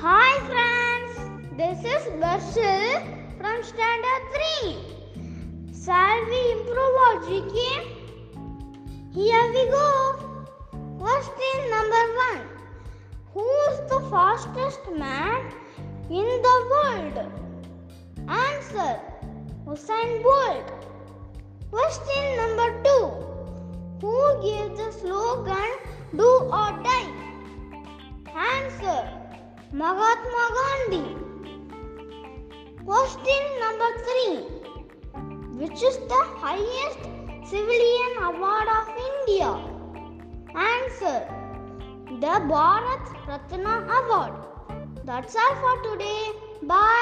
Hi friends, this is Varshil from Standard 3. Shall we improve our GK? Here we go. Question number 1. Who is the fastest man in the world? Answer Usain Bolt. Question number 2. Who gave the slogan Do or Die? Mahatma Gandhi. Question number 3. Which is the highest civilian award of India? Answer The Bharat Ratna Award. That's all for today. Bye.